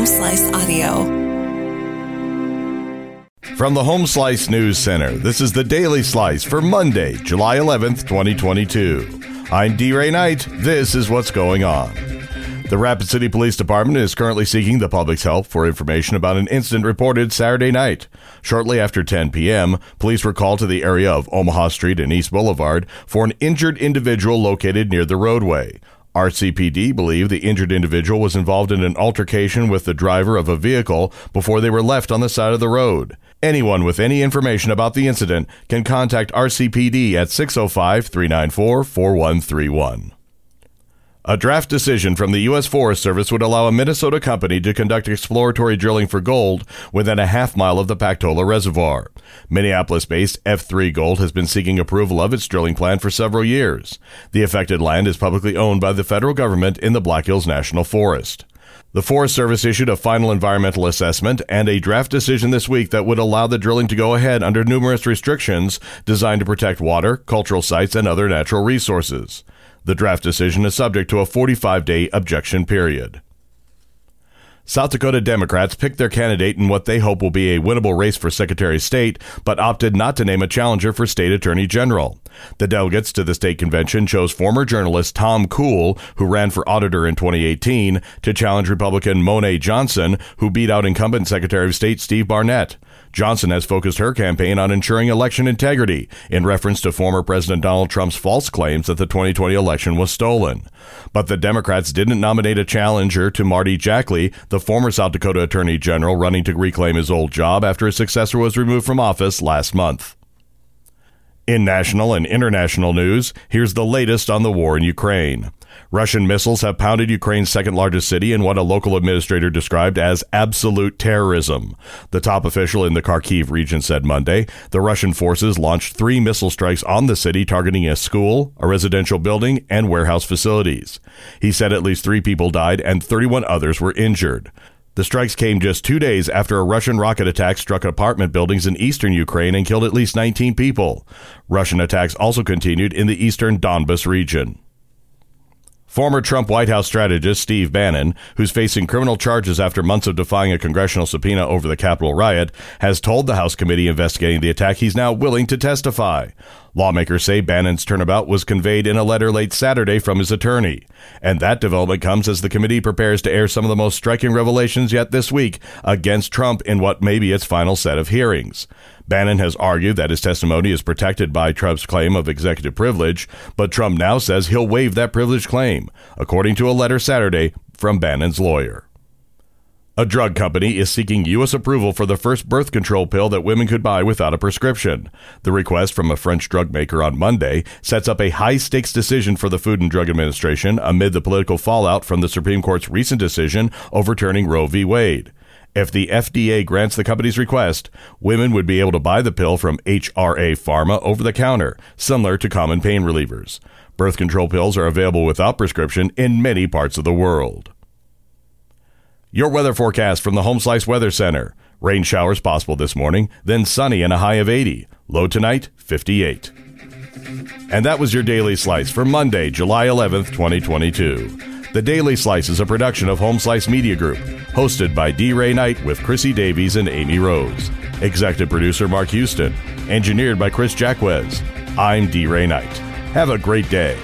Home Slice Audio. From the Home Slice News Center, this is the Daily Slice for Monday, July 11th, 2022. I'm D. Ray Knight. This is what's going on. The Rapid City Police Department is currently seeking the public's help for information about an incident reported Saturday night. Shortly after 10 p.m., police were called to the area of Omaha Street and East Boulevard for an injured individual located near the roadway. RCPD believe the injured individual was involved in an altercation with the driver of a vehicle before they were left on the side of the road. Anyone with any information about the incident can contact RCPD at 605 394 4131. A draft decision from the U.S. Forest Service would allow a Minnesota company to conduct exploratory drilling for gold within a half mile of the Pactola Reservoir. Minneapolis based F3 Gold has been seeking approval of its drilling plan for several years. The affected land is publicly owned by the federal government in the Black Hills National Forest. The Forest Service issued a final environmental assessment and a draft decision this week that would allow the drilling to go ahead under numerous restrictions designed to protect water, cultural sites, and other natural resources. The draft decision is subject to a 45 day objection period. South Dakota Democrats picked their candidate in what they hope will be a winnable race for Secretary of State, but opted not to name a challenger for State Attorney General. The delegates to the state convention chose former journalist Tom Cool, who ran for auditor in 2018, to challenge Republican Monae Johnson, who beat out incumbent Secretary of State Steve Barnett. Johnson has focused her campaign on ensuring election integrity in reference to former President Donald Trump's false claims that the 2020 election was stolen. But the Democrats didn't nominate a challenger to Marty Jackley, the former South Dakota Attorney General running to reclaim his old job after his successor was removed from office last month. In national and international news, here's the latest on the war in Ukraine. Russian missiles have pounded Ukraine's second largest city in what a local administrator described as absolute terrorism. The top official in the Kharkiv region said Monday the Russian forces launched three missile strikes on the city targeting a school, a residential building, and warehouse facilities. He said at least three people died and 31 others were injured. The strikes came just two days after a Russian rocket attack struck apartment buildings in eastern Ukraine and killed at least 19 people. Russian attacks also continued in the eastern Donbas region. Former Trump White House strategist Steve Bannon, who's facing criminal charges after months of defying a congressional subpoena over the Capitol riot, has told the House committee investigating the attack he's now willing to testify. Lawmakers say Bannon's turnabout was conveyed in a letter late Saturday from his attorney. And that development comes as the committee prepares to air some of the most striking revelations yet this week against Trump in what may be its final set of hearings. Bannon has argued that his testimony is protected by Trump's claim of executive privilege, but Trump now says he'll waive that privilege claim, according to a letter Saturday from Bannon's lawyer. A drug company is seeking U.S. approval for the first birth control pill that women could buy without a prescription. The request from a French drug maker on Monday sets up a high stakes decision for the Food and Drug Administration amid the political fallout from the Supreme Court's recent decision overturning Roe v. Wade. If the FDA grants the company's request, women would be able to buy the pill from HRA Pharma over the counter, similar to common pain relievers. Birth control pills are available without prescription in many parts of the world. Your weather forecast from the Home Slice Weather Center. Rain showers possible this morning, then sunny and a high of 80. Low tonight, 58. And that was your Daily Slice for Monday, July 11th, 2022. The Daily Slice is a production of Home Slice Media Group, hosted by D. Ray Knight with Chrissy Davies and Amy Rose. Executive producer Mark Houston. Engineered by Chris Jacquez. I'm D. Ray Knight. Have a great day.